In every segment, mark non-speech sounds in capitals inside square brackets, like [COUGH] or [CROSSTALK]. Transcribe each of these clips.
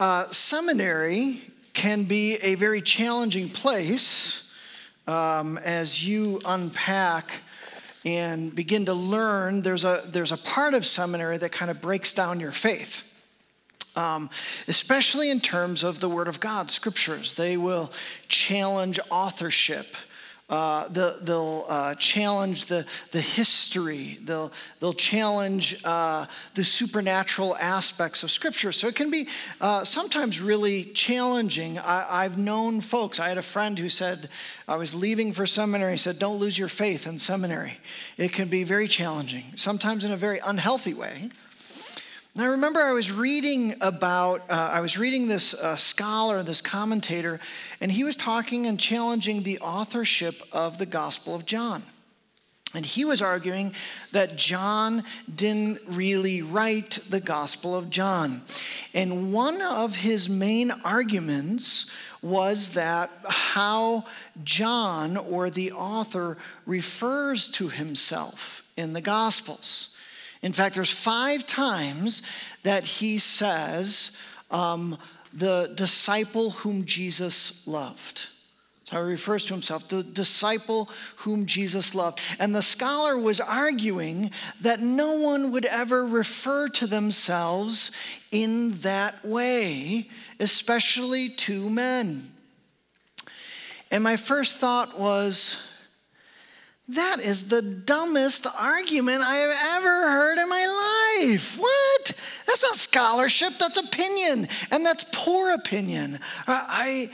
Uh, seminary can be a very challenging place um, as you unpack and begin to learn. There's a, there's a part of seminary that kind of breaks down your faith. Um, especially in terms of the Word of God, scriptures. They will challenge authorship. Uh, the, they'll uh, challenge the, the history. They'll, they'll challenge uh, the supernatural aspects of Scripture. So it can be uh, sometimes really challenging. I, have known folks, I had a friend who said, I was leaving for seminary, he said, Don't lose your faith in seminary. It can be very challenging, sometimes in a very unhealthy way. I remember I was reading about, uh, I was reading this uh, scholar, this commentator, and he was talking and challenging the authorship of the Gospel of John. And he was arguing that John didn't really write the Gospel of John. And one of his main arguments was that how John or the author refers to himself in the Gospels. In fact, there's five times that he says, um, the disciple whom Jesus loved. That's how he refers to himself, the disciple whom Jesus loved. And the scholar was arguing that no one would ever refer to themselves in that way, especially to men. And my first thought was, that is the dumbest argument I have ever heard in my life. What? That's not scholarship, that's opinion, and that's poor opinion. Uh, I,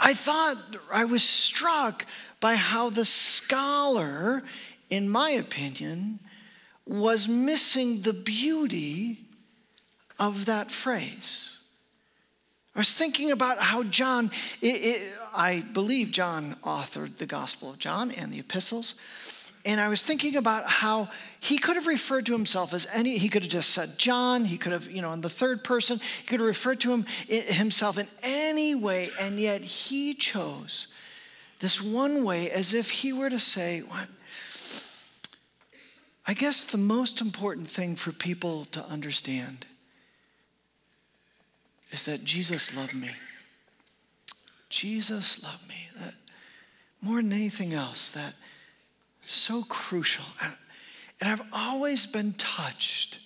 I thought, I was struck by how the scholar, in my opinion, was missing the beauty of that phrase. I was thinking about how John, it, it, I believe John authored the Gospel of John and the epistles. And I was thinking about how he could have referred to himself as any, he could have just said John, he could have, you know, in the third person, he could have referred to him, himself in any way, and yet he chose this one way as if he were to say, What? I guess the most important thing for people to understand is that Jesus loved me. Jesus loved me. That more than anything else, that so crucial. And I've always been touched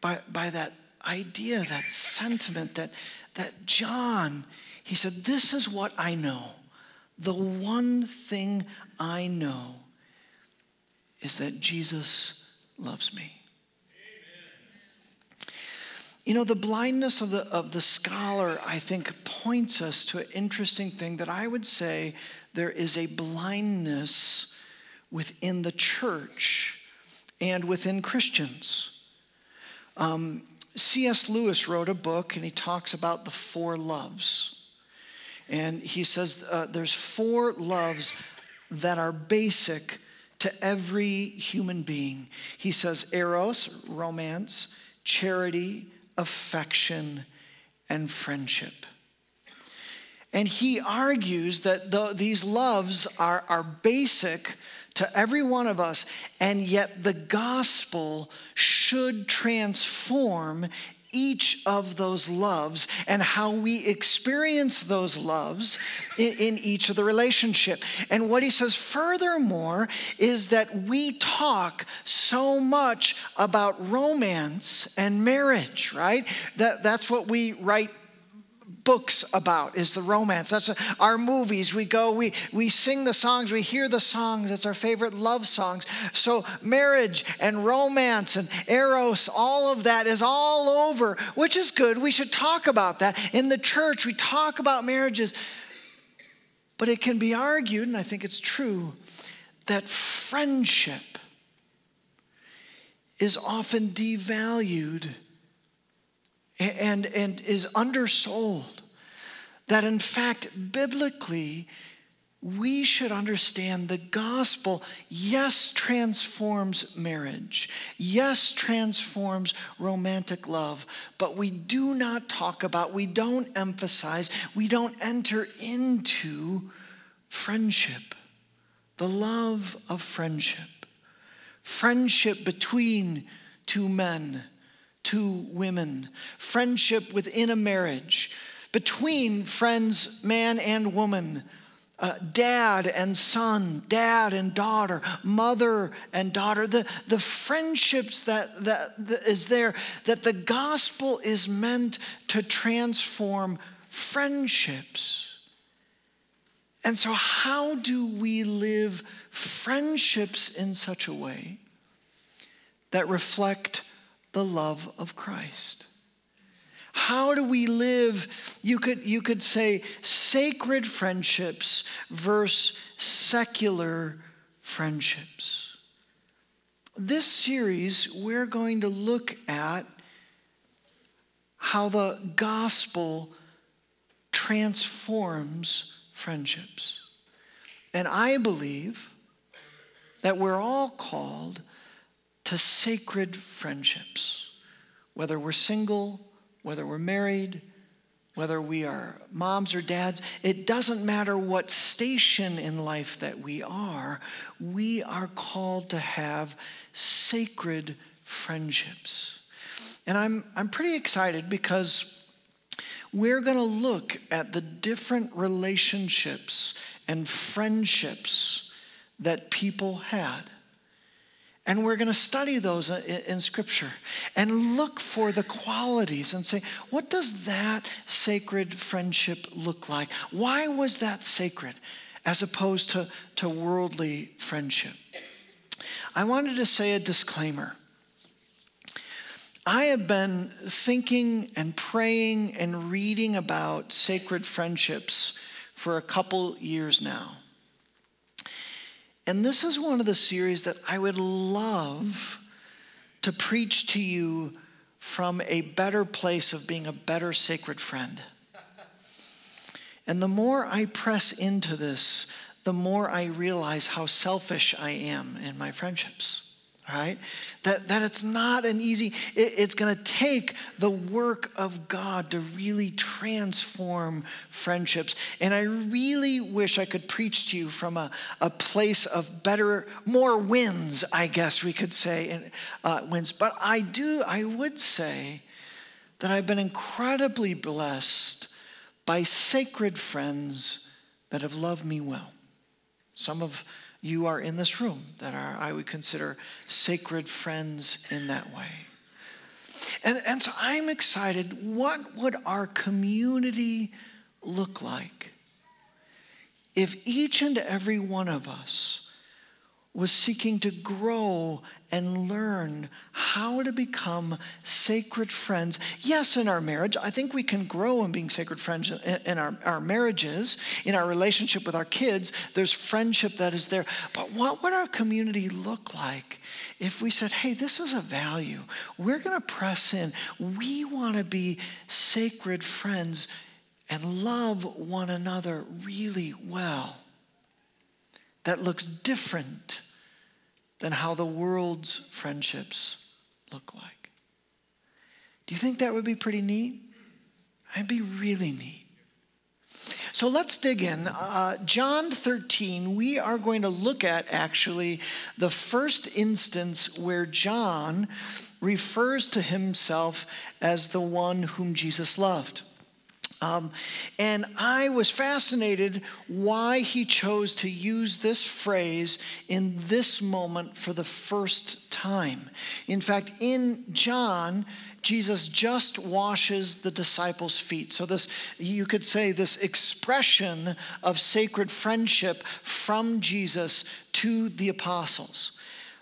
by, by that idea, that sentiment that, that John, he said, This is what I know. The one thing I know is that Jesus loves me. You know, the blindness of the, of the scholar, I think, points us to an interesting thing that I would say there is a blindness within the church and within Christians. Um, C.S. Lewis wrote a book and he talks about the four loves. And he says uh, there's four loves that are basic to every human being. He says eros, romance, charity, affection, and friendship. And he argues that the, these loves are, are basic to every one of us, and yet the gospel should transform each of those loves and how we experience those loves in, in, each of the relationship. And what he says furthermore is that we talk so much about romance and marriage, right? That, that's what we write books about is the romance. That's our movies. We go, we, we sing the songs, we hear the songs. It's our favorite love songs. So, marriage and romance and eros, all of that is all over, which is good. We should talk about that. In the church, we talk about marriages. But it can be argued, and I think it's true, that friendship is often devalued and, and is undersold. That in fact, biblically, we should understand the gospel, yes, transforms marriage, yes, transforms romantic love, but we do not talk about, we don't emphasize, we don't enter into friendship, the love of friendship, friendship between two men two women, friendship within a marriage, between friends, man and woman, uh, dad and son, dad and daughter, mother and daughter, the, the friendships that, that, that is there, that the gospel is meant to transform friendships. And so, how do we live friendships in such a way that reflect the love of Christ? How do we live? You could, you could say sacred friendships versus secular friendships. This series, we're going to look at how the gospel transforms friendships. And I believe that we're all called to sacred friendships, whether we're single, whether we're married, whether we are moms or dads, it doesn't matter what station in life that we are, we are called to have sacred friendships. And I'm, I'm pretty excited because we're going to look at the different relationships and friendships that people had. And we're going to study those uh, in Scripture and look for the qualities and say, what does that sacred friendship look like? Why was that sacred as opposed to, to worldly friendship? I wanted to say a disclaimer. I have been thinking and praying and reading about sacred friendships for a couple years now. And this is one of the series that I would love to preach to you from a better place of being a better sacred friend. And the more I press into this, the more I realize how selfish I am in my friendships right? That, that it's not an easy, it, it's going to take the work of God to really transform friendships. And I really wish I could preach to you from a, a place of better, more wins, I guess we could say, in, uh, wins. But I do, I would say that I've been incredibly blessed by sacred friends that have loved me well. Some of you are in this room that are, I would consider, sacred friends in that way. And, and so I'm excited. What would our community look like if each and every one of us was seeking to grow and learn how to become sacred friends. Yes, in our marriage, I think we can grow in being sacred friends in our, our marriages, in our relationship with our kids. There's friendship that is there. But what would our community look like if we said, hey, this is a value? We're going to press in. We want to be sacred friends and love one another really well that looks different than how the world's friendships look like. Do you think that would be pretty neat? It'd be really neat. So let's dig in. Uh, John 13, we are going to look at actually the first instance where John refers to himself as the one whom Jesus loved. Um, and I was fascinated why he chose to use this phrase in this moment for the first time. In fact, in John, Jesus just washes the disciples' feet. So, this, you could say, this expression of sacred friendship from Jesus to the apostles.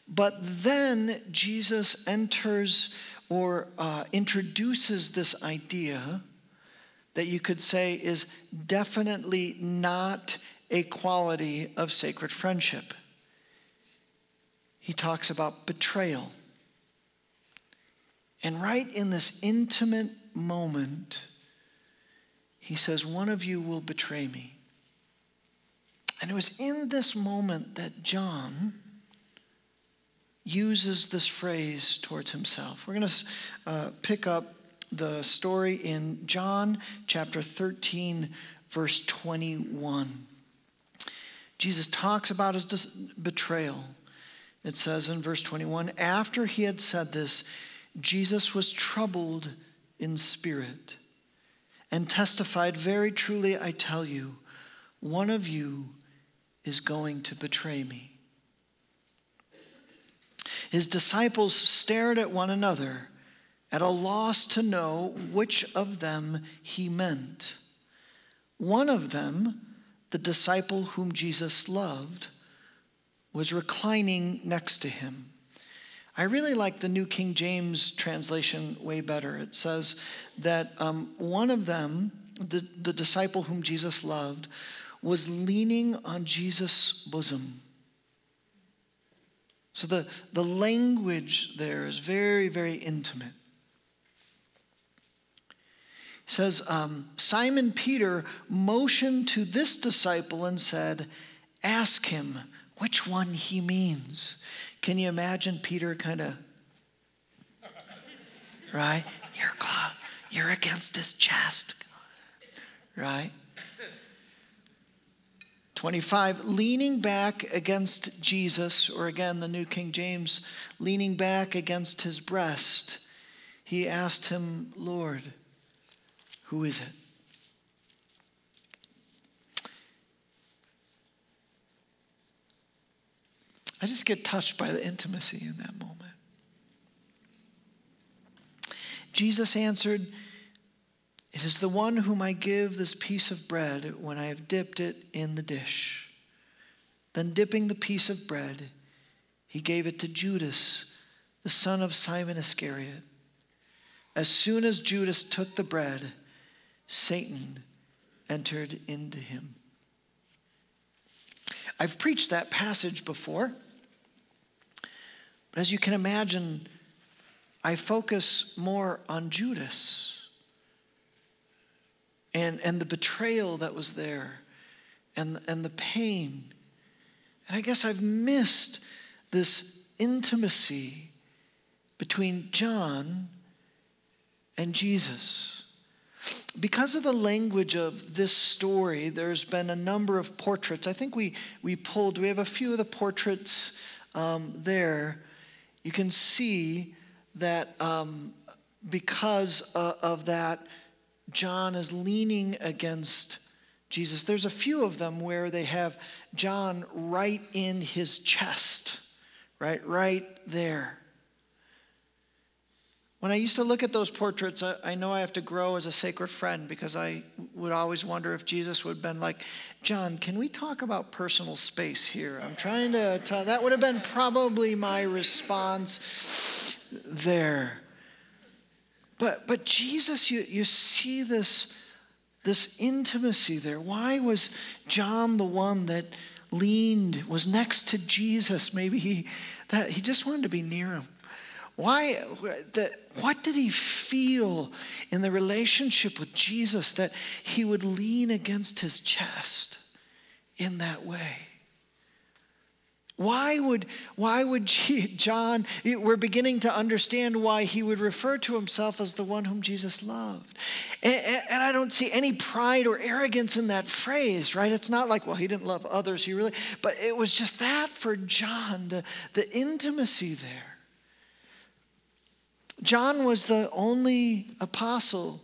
But then Jesus enters or uh, introduces this idea that you could say is definitely not a quality of sacred friendship. He talks about betrayal. And right in this intimate moment, he says, One of you will betray me. And it was in this moment that John uses this phrase towards himself. We're going to uh, pick up the story in John chapter 13, verse 21. Jesus talks about his betrayal. It says in verse 21 After he had said this, Jesus was troubled in spirit and testified, Very truly, I tell you, one of you is going to betray me. His disciples stared at one another, at a loss to know which of them he meant. One of them, the disciple whom Jesus loved, was reclining next to him. I really like the New King James translation way better. It says that um, one of them, the, the disciple whom Jesus loved, was leaning on Jesus' bosom. So the, the language there is very, very intimate. Says, um, Simon Peter motioned to this disciple and said, Ask him which one he means. Can you imagine Peter kind of, right? You're, you're against his chest, right? 25, leaning back against Jesus, or again, the New King James, leaning back against his breast, he asked him, Lord, who is it? I just get touched by the intimacy in that moment. Jesus answered, It is the one whom I give this piece of bread when I have dipped it in the dish. Then, dipping the piece of bread, he gave it to Judas, the son of Simon Iscariot. As soon as Judas took the bread, Satan entered into him. I've preached that passage before. But as you can imagine, I focus more on Judas and, and the betrayal that was there and, and the pain. And I guess I've missed this intimacy between John and Jesus. Because of the language of this story, there's been a number of portraits. I think we, we pulled, we have a few of the portraits um, there you can see that um, because uh, of that, John is leaning against Jesus. There's a few of them where they have John right in his chest, right, right there. When I used to look at those portraits, I, I, know I have to grow as a sacred friend because I would always wonder if Jesus would have been like, John, can we talk about personal space here? I'm trying to tell, that would have been probably my response there. But, but Jesus, you, you see this, this intimacy there. Why was John the one that leaned, was next to Jesus? Maybe he, that, he just wanted to be near him. Why, the, what did he feel in the relationship with Jesus that he would lean against his chest in that way? Why would, why would John, we're beginning to understand why he would refer to himself as the one whom Jesus loved. And, and, I don't see any pride or arrogance in that phrase, right? It's not like, well, he didn't love others, he really, but it was just that for John, the, the intimacy there. John was the only apostle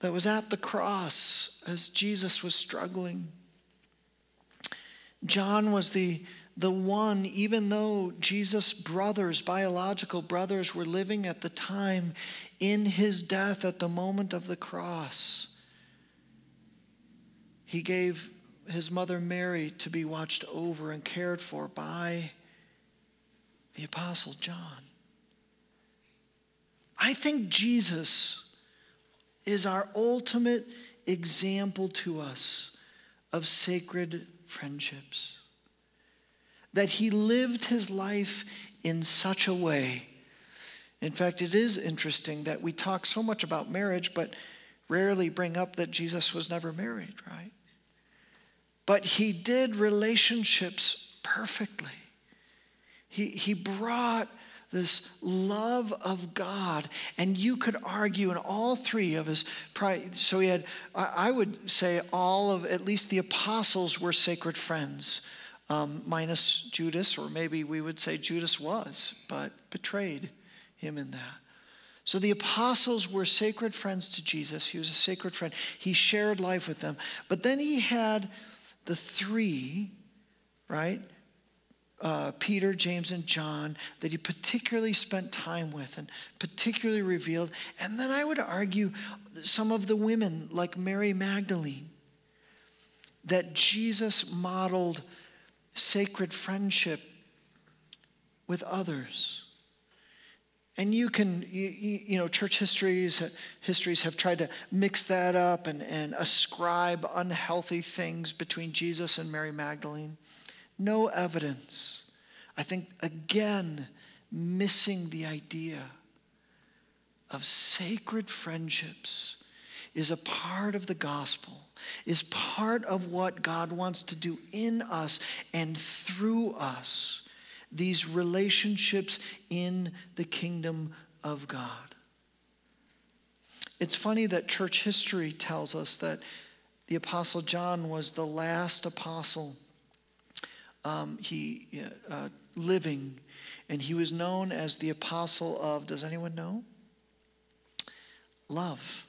that was at the cross as Jesus was struggling. John was the, the one, even though Jesus' brothers, biological brothers, were living at the time in his death at the moment of the cross. He gave his mother Mary to be watched over and cared for by the Apostle John. I think Jesus is our ultimate example to us of sacred friendships. That he lived his life in such a way. In fact, it is interesting that we talk so much about marriage, but rarely bring up that Jesus was never married, right? But he did relationships perfectly. He, he brought this love of God. And you could argue in all three of his, so he had, I would say, all of at least the apostles were sacred friends, um, minus Judas, or maybe we would say Judas was, but betrayed him in that. So the apostles were sacred friends to Jesus. He was a sacred friend. He shared life with them. But then he had the three, right? Uh, Peter, James, and John that he particularly spent time with and particularly revealed. And then I would argue some of the women, like Mary Magdalene, that Jesus modeled sacred friendship with others. And you can, you, you, know, church histories, histories have tried to mix that up and, and ascribe unhealthy things between Jesus and Mary Magdalene. No evidence. I think, again, missing the idea of sacred friendships is a part of the gospel, is part of what God wants to do in us and through us these relationships in the kingdom of God. It's funny that church history tells us that the Apostle John was the last apostle um, he uh, living, and he was known as the apostle of. Does anyone know? Love.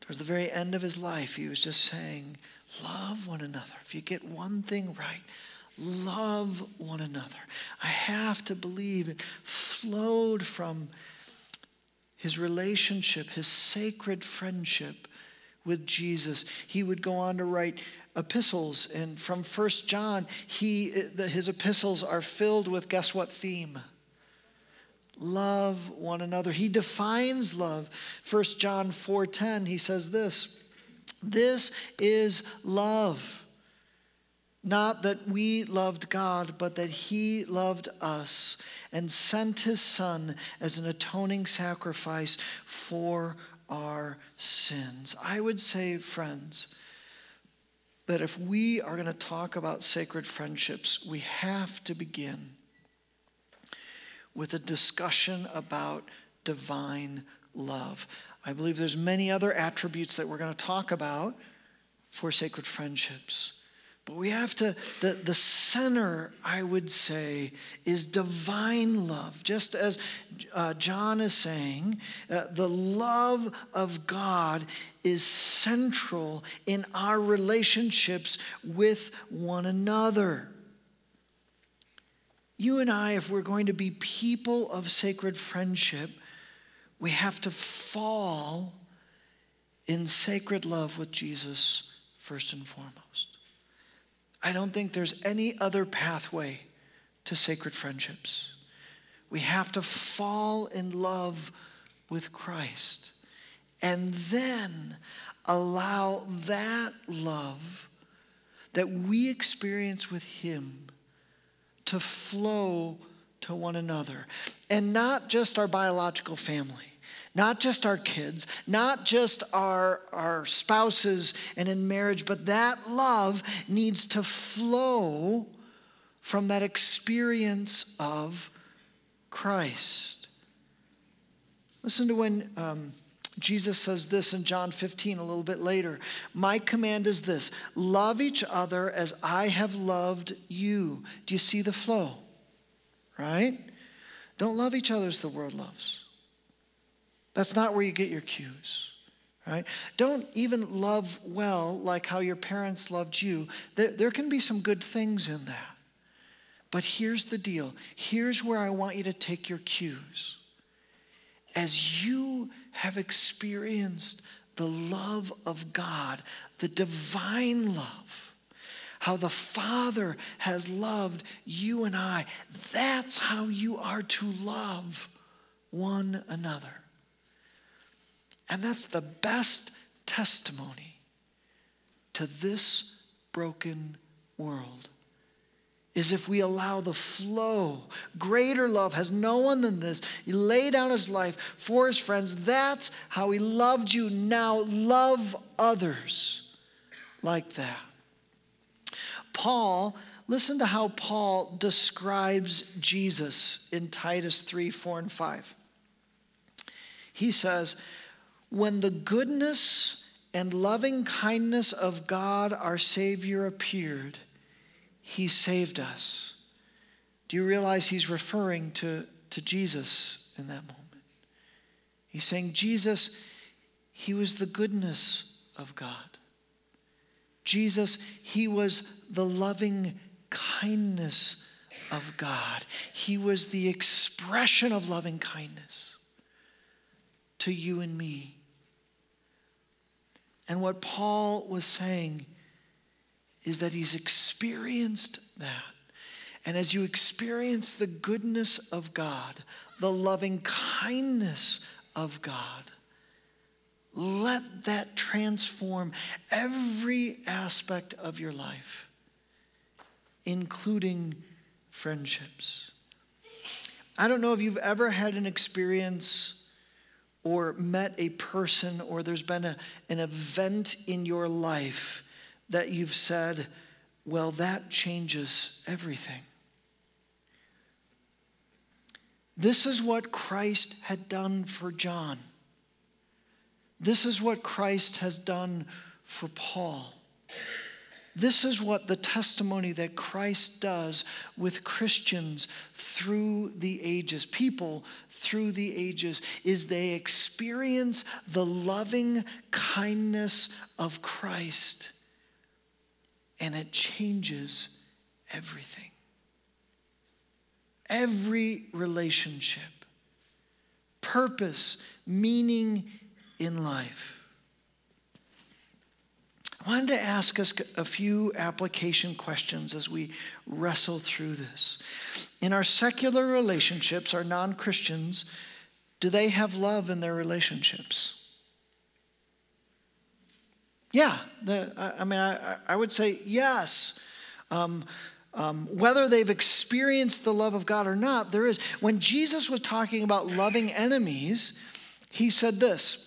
Towards the very end of his life, he was just saying, "Love one another. If you get one thing right, love one another. I have to believe it flowed from his relationship, his sacred friendship with Jesus. He would go on to write epistles, and from First John, he, his epistles are filled with guess what theme? Love one another. He defines love. First John 4:10, he says this: This is love not that we loved God, but that He loved us and sent His Son as an atoning sacrifice for our sins. I would say, friends, that if we are going to talk about sacred friendships, we have to begin with a discussion about divine love. I believe there's many other attributes that we're going to talk about for sacred friendships. But we have to, the, the center, I would say, is divine love. Just as uh, John is saying, uh, the love of God is central in our relationships with one another. You and I, if we're going to be people of sacred friendship, we have to fall in sacred love with Jesus first and foremost. I don't think there's any other pathway to sacred friendships. We have to fall in love with Christ and then allow that love that we experience with Him to flow to one another. And not just our biological family, not just our kids, not just our, our spouses and in marriage, but that love needs to flow from that experience of Christ. Listen to when um, Jesus says this in John 15 a little bit later. My command is this love each other as I have loved you. Do you see the flow? Right? Don't love each other as the world loves. That's not where you get your cues, right? Don't even love well like how your parents loved you. There, there can be some good things in that. But here's the deal here's where I want you to take your cues. As you have experienced the love of God, the divine love, how the Father has loved you and I, that's how you are to love one another. And that's the best testimony to this broken world is if we allow the flow. Greater love has no one than this. He laid down his life for his friends. That's how he loved you. Now love others like that. Paul, listen to how Paul describes Jesus in Titus 3 4 and 5. He says, when the goodness and loving kindness of God our Savior appeared, He saved us. Do you realize He's referring to, to Jesus in that moment. He's saying, Jesus, he was the goodness of God. Jesus, he was the loving kindness of God. He was the expression of loving kindness to you and me. And what Paul was saying is that he's experienced that. And as you experience the goodness of God, the loving kindness of God, let that transform every aspect of your life, including friendships. I don't know if you've ever had an experience or met a person or there's been a, an event in your life that you've said, well, that changes everything. This is what Christ had done for John. This is what Christ has done for Paul. This is what the testimony that Christ does with Christians through the ages, people through the ages, is they experience the loving kindness of Christ and it changes everything. Every relationship, purpose, meaning in life. I wanted to ask us a few application questions as we wrestle through this. In our secular relationships, our non Christians, do they have love in their relationships? Yeah, the, I mean, I, I, would say yes. Um, um, whether they've experienced the love of God or not, there is. When Jesus was talking about loving enemies, he said this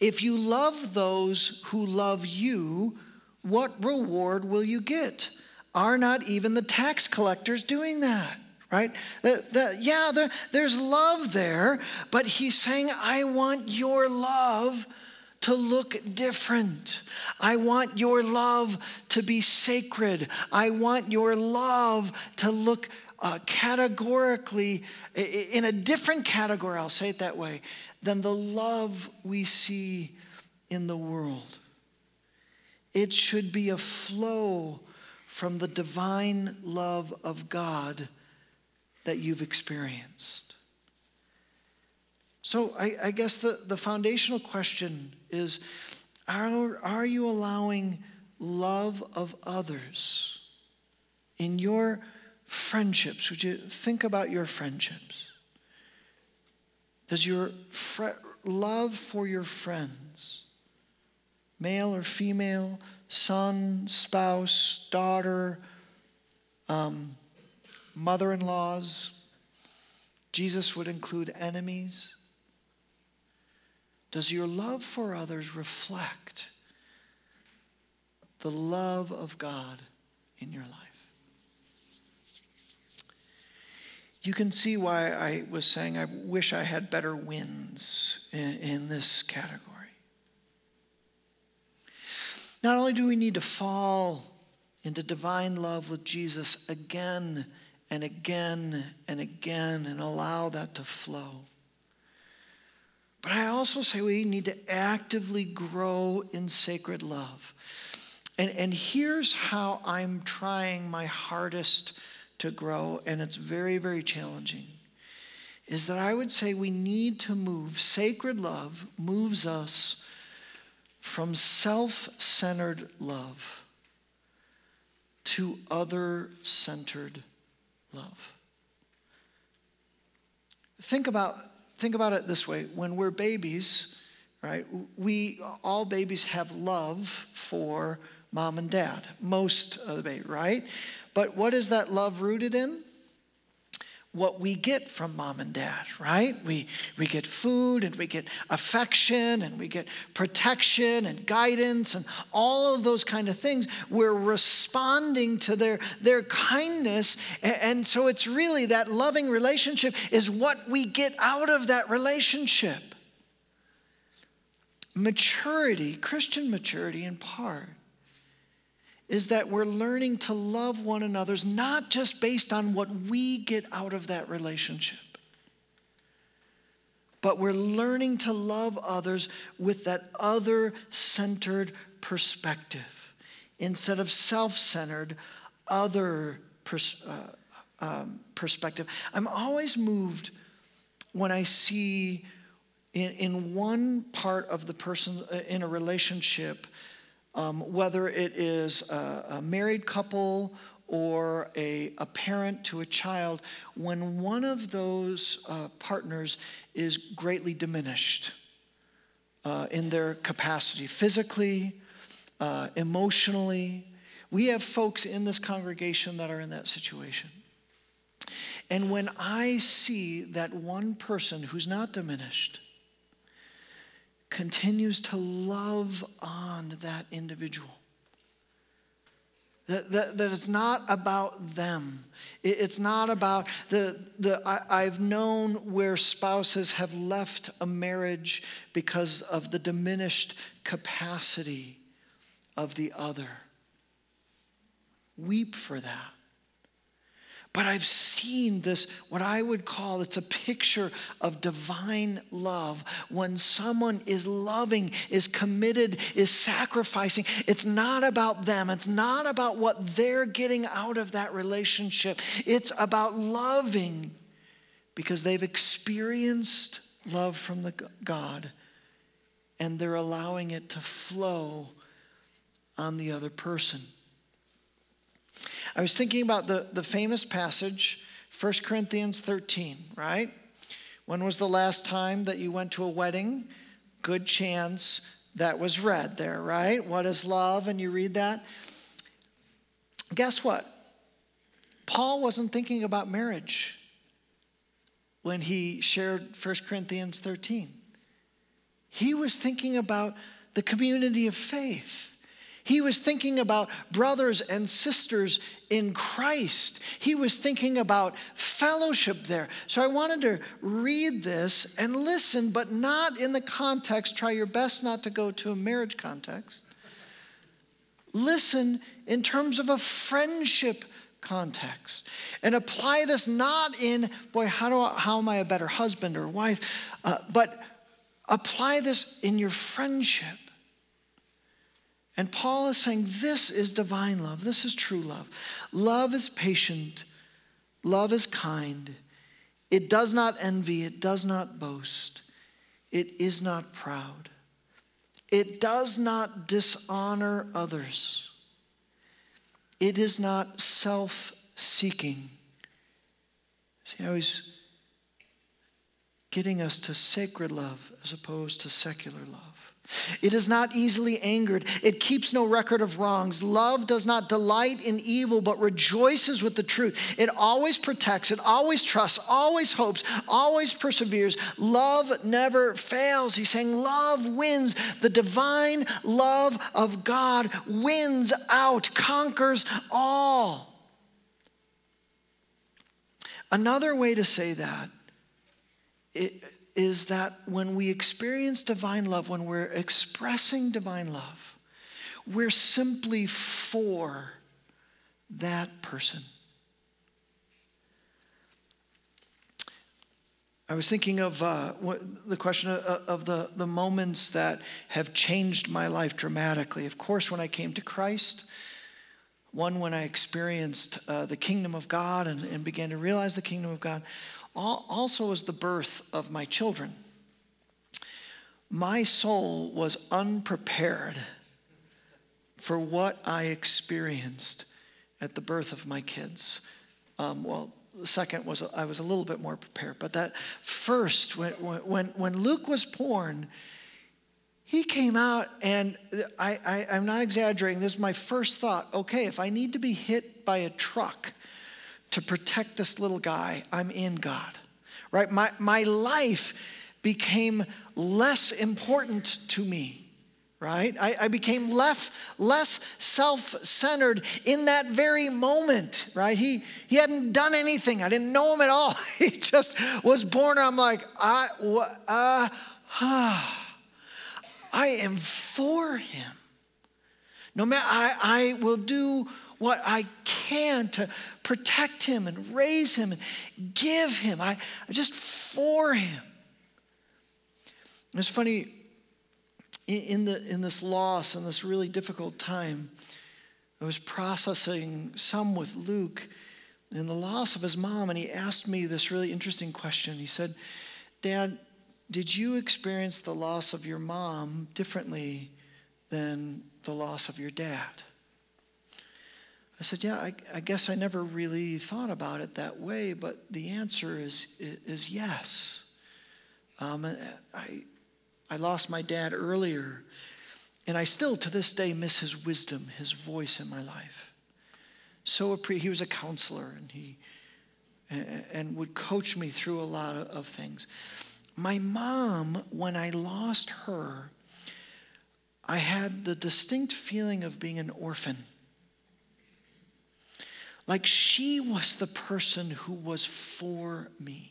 if you love those who love you, what reward will you get? Are not even the tax collectors doing that? Right? The, the, yeah, there, there's love there, but he's saying, I want your love to look different. I want your love to be sacred. I want your love to look uh, categorically in a different category, I'll say it that way, than the love we see in the world. It should be a flow from the divine love of God that you've experienced. So, I, I guess the, the foundational question is are, are you allowing love of others in your friendships? Would you think about your friendships? Does your fr- love for your friends, male or female, son, spouse, daughter, um, mother in laws, Jesus would include enemies? Does your love for others reflect the love of God in your life? You can see why I was saying I wish I had better wins in, in, this category. Not only do we need to fall into divine love with Jesus again and again and again and allow that to flow, but I also say we need to actively grow in sacred love. And, and here's how I'm trying my hardest to grow, and it's very, very challenging, is that I would say we need to move. Sacred love moves us from self centered love to other centered love. Think about, think about it this way when we're babies, right, we, all babies have love for mom and dad, most of the baby, right? But what is that love rooted in? What we get from mom and dad, right? We, we get food and we get affection and we get protection and guidance and all of those kind of things. We're responding to their, their kindness. And, and so it's really that loving relationship is what we get out of that relationship. Maturity, Christian maturity in part, is that we're learning to love one another's not just based on what we get out of that relationship, but we're learning to love others with that other centered perspective instead of self centered, other pers- uh, um, perspective. I'm always moved when I see in, in one part of the person uh, in a relationship, um, whether it is a, a married couple or a, a parent to a child, when one of those uh, partners is greatly diminished uh, in their capacity, physically, uh, emotionally. We have folks in this congregation that are in that situation. And when I see that one person who's not diminished continues to love on that individual, that, that, that it's not about them. It, it's not about the, the I, I've known where spouses have left a marriage because of the diminished capacity of the other. Weep for that. But I've seen this, what I would call it's a picture of divine love. When someone is loving, is committed, is sacrificing, it's not about them. It's not about what they're getting out of that relationship. It's about loving because they've experienced love from the God and they're allowing it to flow on the other person. I was thinking about the, the famous passage, 1 Corinthians 13, right? When was the last time that you went to a wedding? Good chance that was read there, right? What is love? And you read that. Guess what? Paul wasn't thinking about marriage when he shared 1 Corinthians 13. He was thinking about the community of faith. He was thinking about brothers and sisters in Christ. He was thinking about fellowship there. So I wanted to read this and listen, but not in the context. Try your best not to go to a marriage context. Listen in terms of a friendship context and apply this not in boy how do I, how am i a better husband or wife uh, but apply this in your friendship and Paul is saying this is divine love. This is true love. Love is patient. Love is kind. It does not envy. It does not boast. It is not proud. It does not dishonor others. It is not self seeking. See how he's getting us to sacred love as opposed to secular love. It is not easily angered. It keeps no record of wrongs. Love does not delight in evil, but rejoices with the truth. It always protects, it always trusts, always hopes, always perseveres. Love never fails. He's saying love wins. The divine love of God wins out, conquers all. Another way to say that, it, is that when we experience divine love, when we're expressing divine love, we're simply for that person. I was thinking of uh, what, the question of, of the, the moments that have changed my life dramatically. Of course, when I came to Christ, one when I experienced uh, the kingdom of God and, and began to realize the kingdom of God also was the birth of my children. My soul was unprepared for what I experienced at the birth of my kids. Um, well, the second was I was a little bit more prepared, but that first, when, when, when Luke was born, he came out, and I, I, I'm not exaggerating. This is my first thought. Okay, if I need to be hit by a truck, to protect this little guy, I'm in God, right? My, my life became less important to me, right? I, I became less, less self centered in that very moment, right? He, he hadn't done anything, I didn't know him at all. [LAUGHS] he just was born. I'm like, I, uh, I am for him. No matter, I, I will do what I can to protect him and raise him and give him. I, I just for him. It's funny, in, the, in this loss and this really difficult time, I was processing some with Luke in the loss of his mom, and he asked me this really interesting question. He said, Dad, did you experience the loss of your mom differently than the loss of your dad? I said, Yeah, I, I, guess I never really thought about it that way, but the answer is, is yes. Um, I, I lost my dad earlier, and I still to this day miss his wisdom, his voice in my life. So he was a counselor, and he and would coach me through a lot of things. My mom, when I lost her, I had the distinct feeling of being an orphan. Like she was the person who was for me.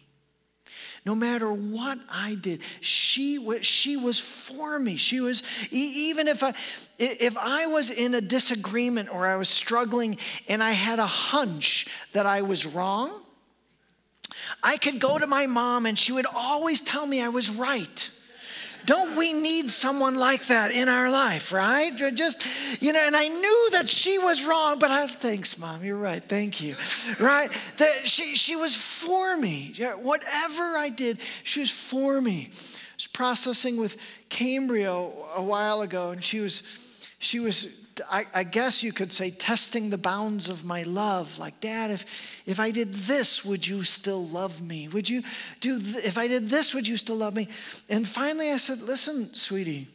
No matter what I did, she, was, she was for me. She was, even if I, if I was in a disagreement or I was struggling and I had a hunch that I was wrong, I could go to my mom and she would always tell me I was right. Don't we need someone like that in our life, right? Just, you know, and I knew that she was wrong, but I thanks, mom, you're right, thank you, right? That she, she was for me. Whatever I did, she was for me. I was processing with Cambria a while ago, and she was, she was I, I, guess you could say, testing the bounds of my love. Like, Dad, if, if I did this, would you still love me? Would you do, th- if I did this, would you still love me? And finally I said, Listen, sweetie,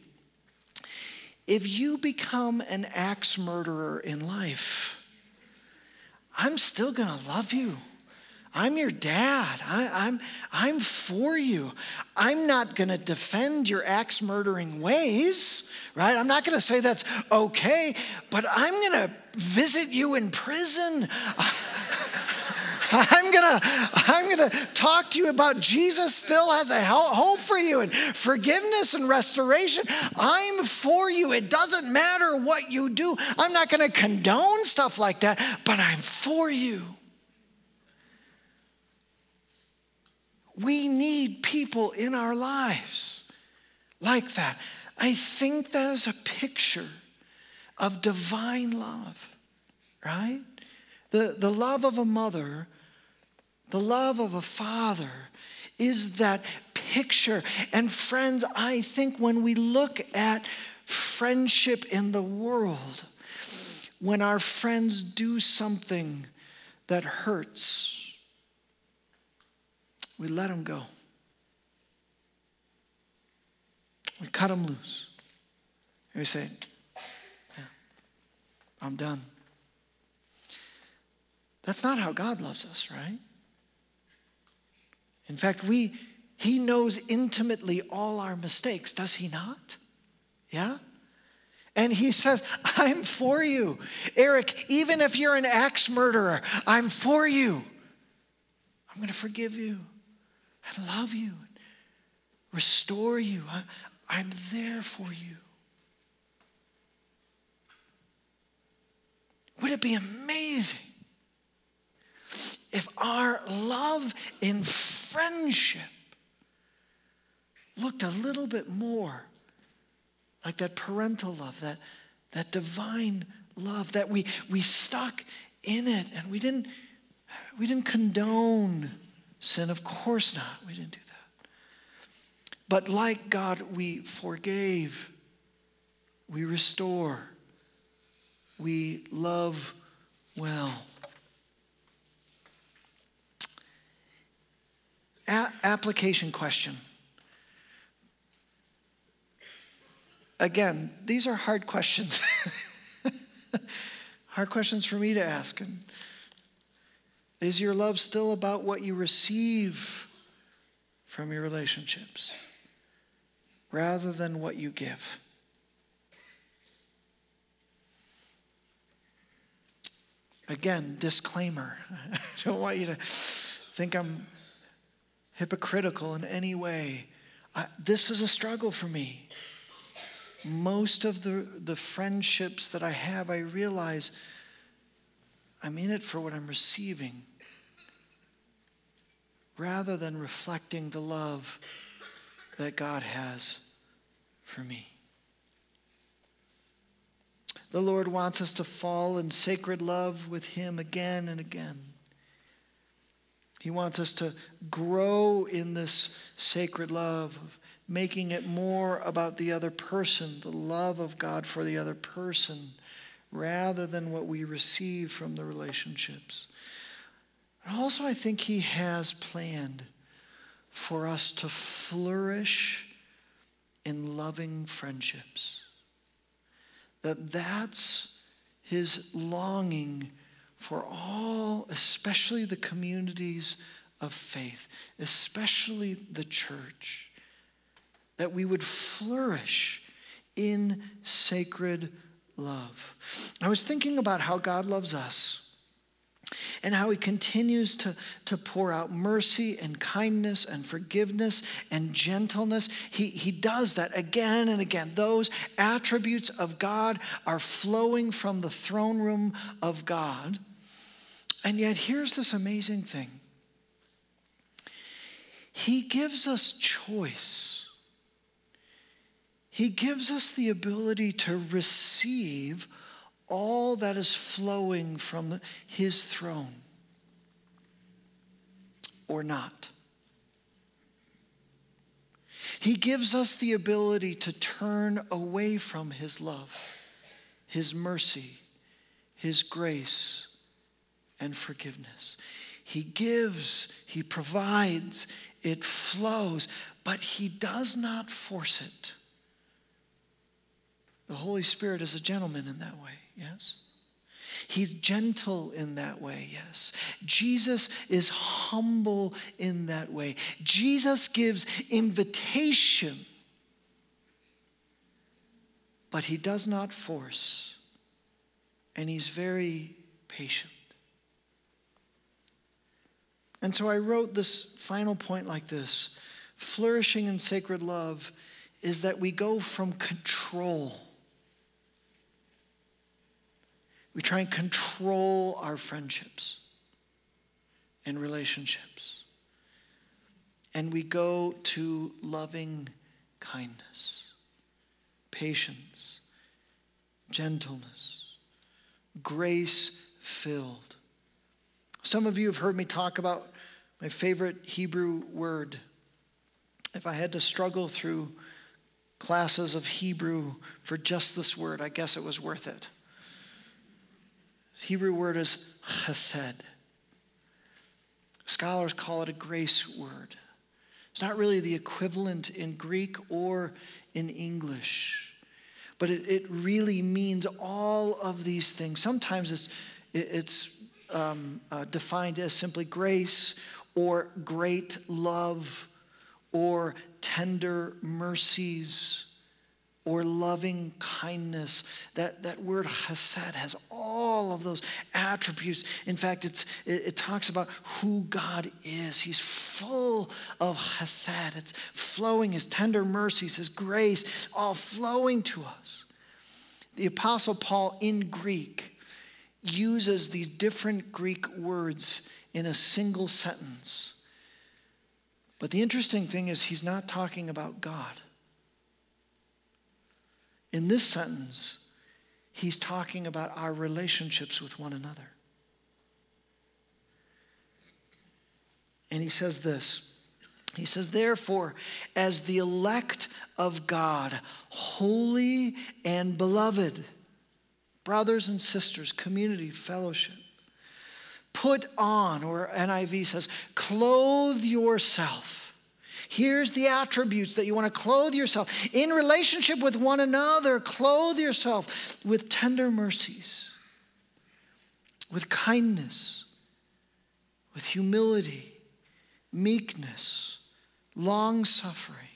if you become an axe murderer in life, I'm still gonna love you. I'm your dad. I, am I'm, I'm for you. I'm not going to defend your axe murdering ways, right? I'm not going to say that's okay, but I'm going to visit you in prison. [LAUGHS] I'm gonna, I'm gonna talk to you about Jesus still has a hope for you and forgiveness and restoration. I'm for you. It doesn't matter what you do. I'm not gonna condone stuff like that, but I'm for you. We need people in our lives like that. I think that is a picture of divine love, right? The, the love of a mother, the love of a father is that picture. And friends, I think when we look at friendship in the world, when our friends do something that hurts, we let them go. We cut them loose. And we say, yeah, I'm done. That's not how God loves us, right? In fact, we he knows intimately all our mistakes, does he not? Yeah? And he says, I'm for you. Eric, even if you're an axe murderer, I'm for you. I'm going to forgive you and love you, and restore you. I, I, am there for you. Would it be amazing if our love in friendship looked a little bit more like that parental love, that, that divine love, that we, we stuck in it and we didn't, we didn't condone sin? Of course not. We didn't do that. But like God, we forgave, we restore, we love well. A- application question. Again, these are hard questions. [LAUGHS] hard questions for me to ask. And is your love still about what you receive from your relationships rather than what you give? Again, disclaimer. [LAUGHS] I don't want you to think I'm hypocritical in any way. I, this is a struggle for me. Most of the, the friendships that I have, I realize I'm in it for what I'm receiving rather than reflecting the love that God has for me. The Lord wants us to fall in sacred love with Him again and again. He wants us to grow in this sacred love making it more about the other person, the love of God for the other person, rather than what we receive from the relationships. And also, I think He has planned for us to flourish in loving friendships. That that's His longing for all, especially the communities of faith, especially the church, that we would flourish in sacred love. I was thinking about how God loves us and how he continues to, to pour out mercy and kindness and forgiveness and gentleness. He, he does that again and again. Those attributes of God are flowing from the throne room of God. And yet, here's this amazing thing He gives us choice. He gives us the ability to receive all that is flowing from his throne or not. He gives us the ability to turn away from his love, his mercy, his grace, and forgiveness. He gives, he provides, it flows, but he does not force it. The Holy Spirit is a gentleman in that way yes? He's gentle in that way, yes. Jesus is humble in that way. Jesus gives invitation, but he does not force, and he's very patient. And so I wrote this final point like this flourishing in sacred love is that we go from control We try and control our friendships and relationships. And we go to loving kindness, patience, gentleness, grace filled. Some of you have heard me talk about my favorite Hebrew word. If I had to struggle through classes of Hebrew for just this word, I guess it was worth it. Hebrew word is chesed. Scholars call it a grace word. It's not really the equivalent in Greek or in English, but it, it really means all of these things. Sometimes it's, it's um, uh, defined as simply grace or great love or tender mercies or loving kindness. That, that word chesed has all of those attributes. In fact, it's, it, it, talks about who God is. He's full of chesed. It's flowing, his tender mercies, his grace, all flowing to us. The Apostle Paul in Greek uses these different Greek words in a single sentence. But the interesting thing is, he's not talking about God. In this sentence, he's talking about our relationships with one another. And he says this He says, Therefore, as the elect of God, holy and beloved, brothers and sisters, community, fellowship, put on, or NIV says, clothe yourself Here's the attributes that you want to clothe yourself in relationship with one another. Clothe yourself with tender mercies, with kindness, with humility, meekness, long suffering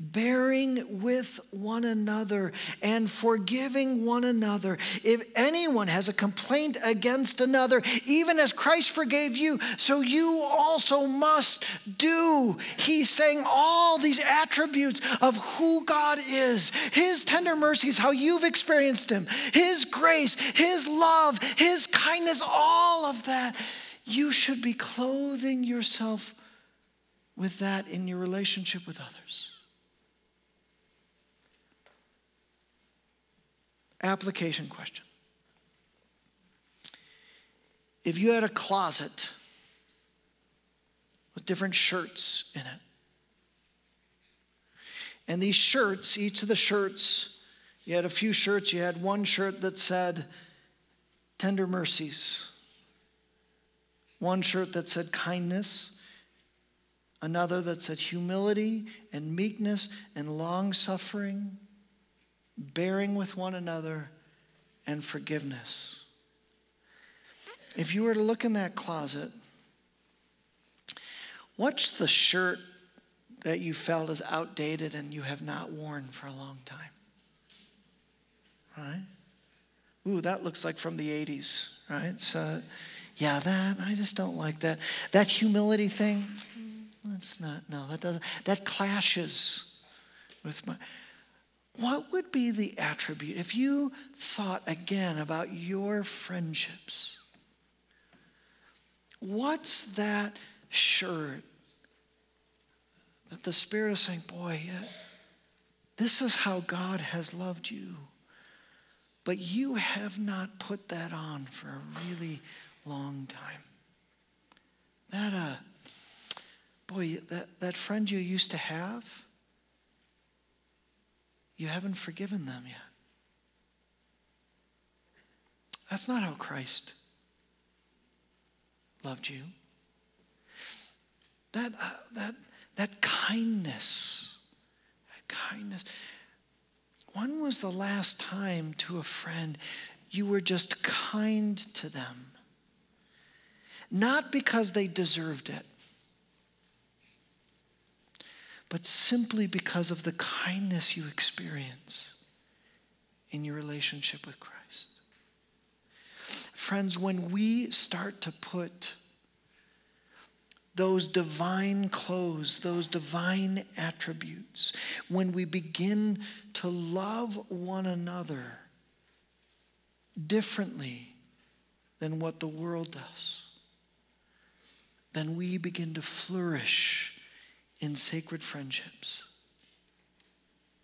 bearing with one another and forgiving one another. If anyone has a complaint against another, even as Christ forgave you, so you also must do. He's saying all these attributes of who God is His tender mercies, how you've experienced Him, His grace, His love, His kindness, all of that. You should be clothing yourself with that in your relationship with others. Application question. If you had a closet with different shirts in it, and these shirts, each of the shirts, you had a few shirts, you had one shirt that said, Tender Mercies, one shirt that said, Kindness, another that said, Humility and meekness and long suffering, bearing with one another, and forgiveness. If you were to look in that closet, what's the shirt that you felt is outdated and you have not worn for a long time? Right? Ooh, that looks like from the 80s, right? So, yeah, that, I just don't like that. That humility thing, mm-hmm. that's not, no, that doesn't, that clashes with my. What would be the attribute if you thought again about your friendships? What's that shirt that the Spirit is saying, boy, this is how God has loved you. But you have not put that on for a really long time. That, uh, boy, that, that friend you used to have, you haven't forgiven them yet. That's not how Christ loved you. That, uh, that that kindness, that kindness. When was the last time to a friend you were just kind to them? Not because they deserved it, but simply because of the kindness you experience in your relationship with Christ. Friends, when we start to put those divine clothes, those divine attributes, when we begin to love one another differently than what the world does, then we begin to flourish in sacred friendships.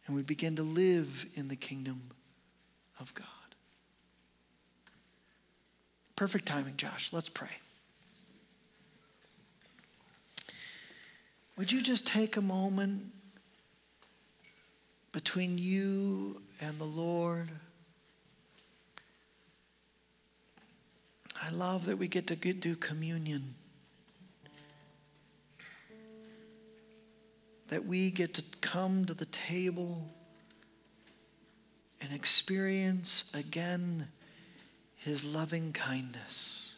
And we begin to live in the kingdom of God. Perfect timing, Josh. Let's pray. Would you just take a moment between you and the Lord? I love that we get to do communion. That we get to come to the table and experience again his loving kindness.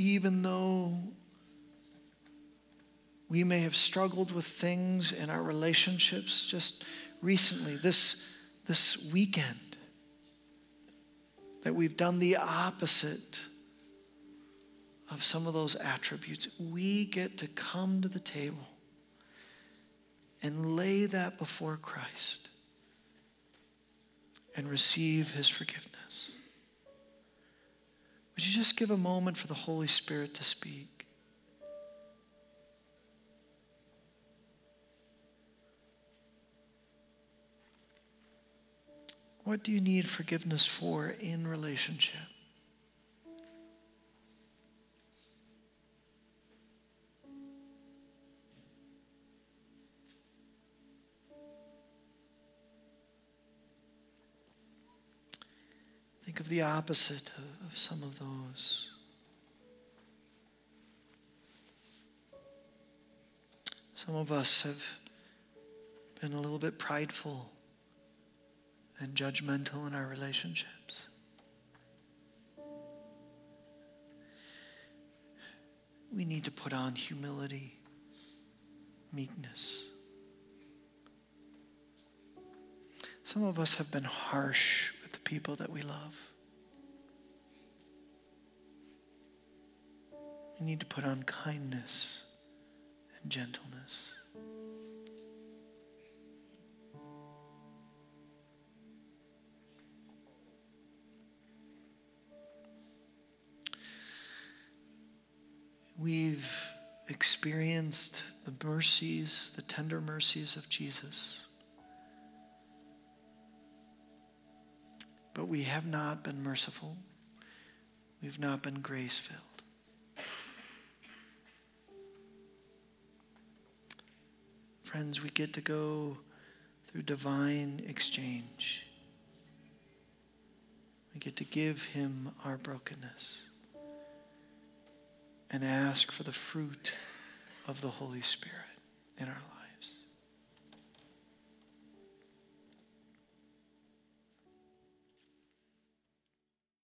even though we may have struggled with things in our relationships just recently, this, this weekend, that we've done the opposite of some of those attributes, we get to come to the table and lay that before Christ and receive his forgiveness. Would you just give a moment for the Holy Spirit to speak? What do you need forgiveness for in relationship? Think of the opposite of some of those. Some of us have been a little bit prideful and judgmental in our relationships. We need to put on humility, meekness. Some of us have been harsh people that we love. We need to put on kindness and gentleness. We've experienced the mercies, the tender mercies of Jesus. But we have not been merciful. We've not been grace filled. Friends, we get to go through divine exchange. We get to give him our brokenness and ask for the fruit of the Holy Spirit in our lives.